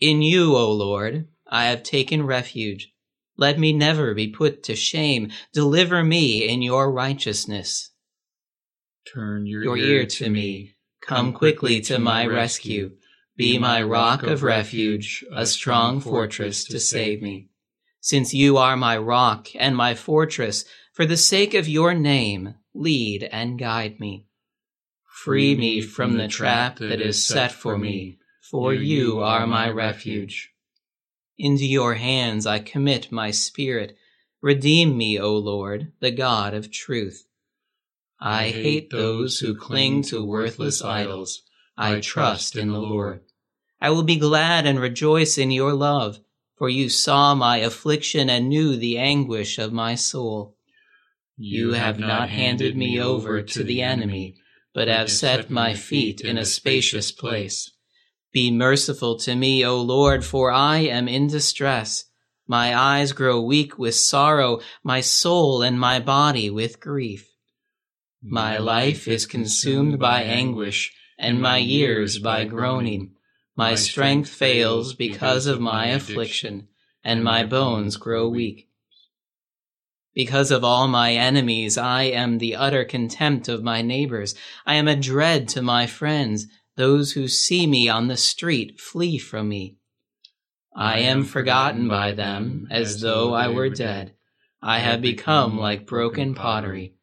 In you, O Lord, I have taken refuge. Let me never be put to shame. Deliver me in your righteousness. Turn your, Your ear to me. Come quickly to my rescue. Be my rock of refuge, a strong fortress to save me. Since you are my rock and my fortress, for the sake of your name, lead and guide me. Free me from the trap that is set for me, for you are my refuge. Into your hands I commit my spirit. Redeem me, O Lord, the God of truth. I hate those who cling to worthless idols. I trust in the Lord. I will be glad and rejoice in your love, for you saw my affliction and knew the anguish of my soul. You have not handed me over to the enemy, but have set my feet in a spacious place. Be merciful to me, O Lord, for I am in distress. My eyes grow weak with sorrow, my soul and my body with grief. My life is consumed by anguish, and my years by groaning. My strength fails because of my affliction, and my bones grow weak. Because of all my enemies, I am the utter contempt of my neighbors. I am a dread to my friends. Those who see me on the street flee from me. I am forgotten by them as though I were dead. I have become like broken pottery.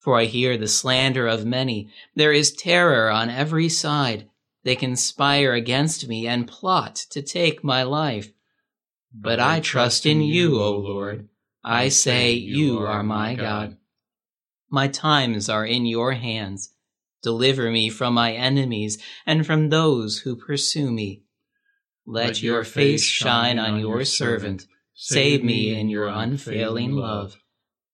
For I hear the slander of many. There is terror on every side. They conspire against me and plot to take my life. But I trust in you, O Lord. I say, You are my God. My times are in your hands. Deliver me from my enemies and from those who pursue me. Let your face shine on your servant. Save me in your unfailing love.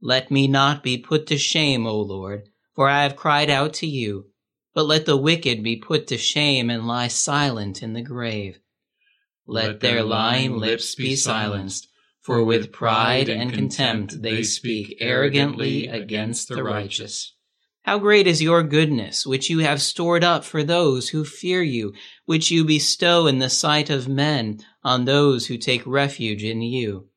Let me not be put to shame, O Lord, for I have cried out to you. But let the wicked be put to shame and lie silent in the grave. Let their lying lips be silenced, for with pride and contempt they speak arrogantly against the righteous. How great is your goodness, which you have stored up for those who fear you, which you bestow in the sight of men on those who take refuge in you.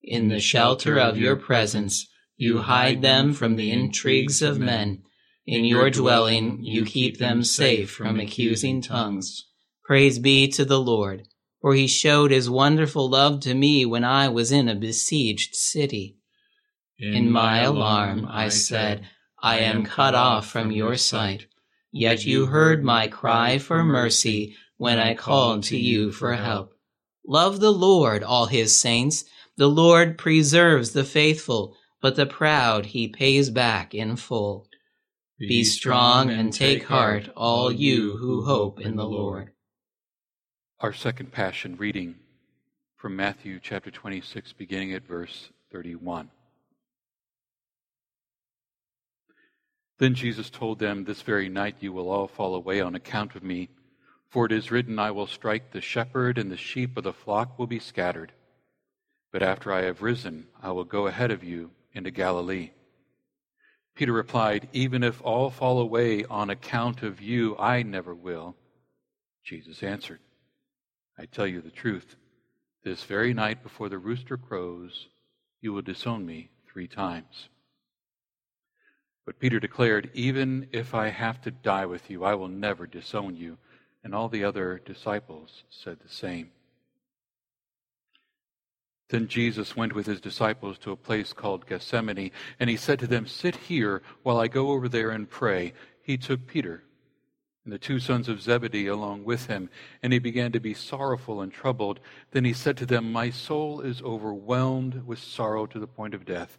In the shelter of your presence, you hide them from the intrigues of men. In your dwelling, you keep them safe from accusing tongues. Praise be to the Lord, for he showed his wonderful love to me when I was in a besieged city. In my alarm, I said, I am cut off from your sight. Yet you heard my cry for mercy when I called to you for help. Love the Lord, all his saints. The Lord preserves the faithful, but the proud he pays back in full. Be strong and take heart, all you who hope in the Lord. Our second passion reading from Matthew chapter 26, beginning at verse 31. Then Jesus told them, This very night you will all fall away on account of me. For it is written, I will strike the shepherd, and the sheep of the flock will be scattered. But after I have risen, I will go ahead of you into Galilee. Peter replied, Even if all fall away on account of you, I never will. Jesus answered, I tell you the truth. This very night before the rooster crows, you will disown me three times. But Peter declared, Even if I have to die with you, I will never disown you. And all the other disciples said the same. Then Jesus went with his disciples to a place called Gethsemane, and he said to them, Sit here while I go over there and pray. He took Peter and the two sons of Zebedee along with him, and he began to be sorrowful and troubled. Then he said to them, My soul is overwhelmed with sorrow to the point of death.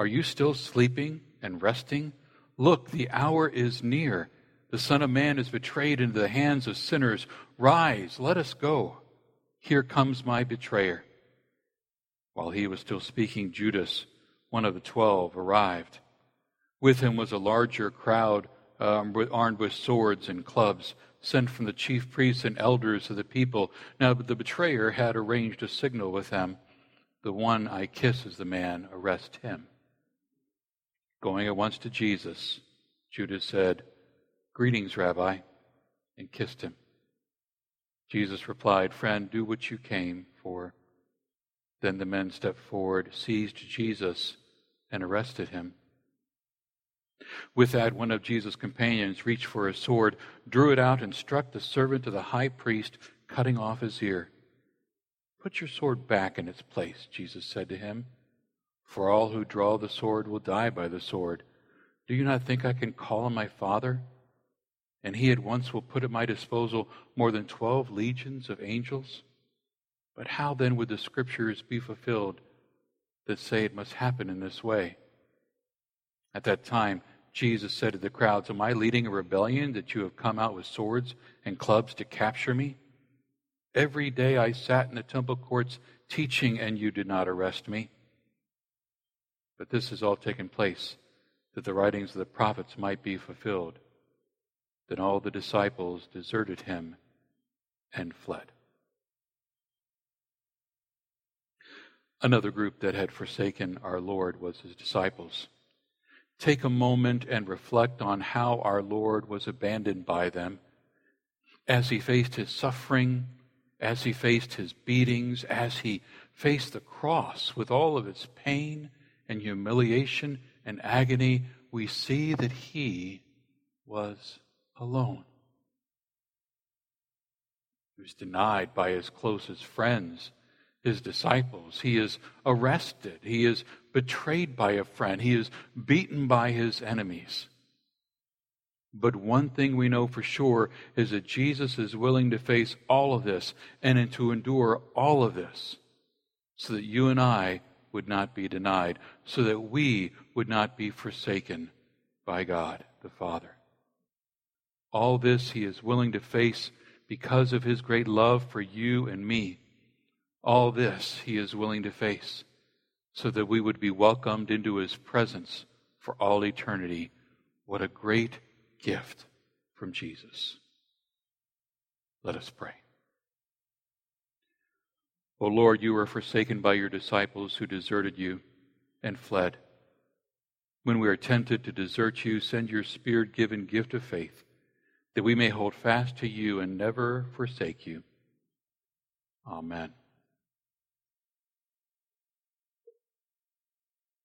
Are you still sleeping and resting? Look, the hour is near. The Son of Man is betrayed into the hands of sinners. Rise, let us go. Here comes my betrayer. While he was still speaking, Judas, one of the twelve, arrived. With him was a larger crowd um, armed with swords and clubs, sent from the chief priests and elders of the people. Now the betrayer had arranged a signal with them. The one I kiss is the man, arrest him. Going at once to Jesus, Judas said, Greetings, Rabbi, and kissed him. Jesus replied, Friend, do what you came for. Then the men stepped forward, seized Jesus, and arrested him. With that, one of Jesus' companions reached for his sword, drew it out, and struck the servant of the high priest, cutting off his ear. Put your sword back in its place, Jesus said to him, for all who draw the sword will die by the sword. Do you not think I can call on my Father? And he at once will put at my disposal more than twelve legions of angels? But how then would the scriptures be fulfilled that say it must happen in this way? At that time, Jesus said to the crowds, Am I leading a rebellion that you have come out with swords and clubs to capture me? Every day I sat in the temple courts teaching, and you did not arrest me. But this has all taken place that the writings of the prophets might be fulfilled. Then all the disciples deserted him and fled. Another group that had forsaken our Lord was his disciples. Take a moment and reflect on how our Lord was abandoned by them as he faced his suffering, as he faced his beatings, as he faced the cross with all of its pain and humiliation and agony. We see that he was alone. He was denied by his closest friends, his disciples. He is arrested. He is betrayed by a friend. He is beaten by his enemies. But one thing we know for sure is that Jesus is willing to face all of this and to endure all of this so that you and I would not be denied, so that we would not be forsaken by God the Father. All this he is willing to face because of his great love for you and me. All this he is willing to face so that we would be welcomed into his presence for all eternity. What a great gift from Jesus. Let us pray. O Lord, you were forsaken by your disciples who deserted you and fled. When we are tempted to desert you, send your spirit given gift of faith that we may hold fast to you and never forsake you. Amen.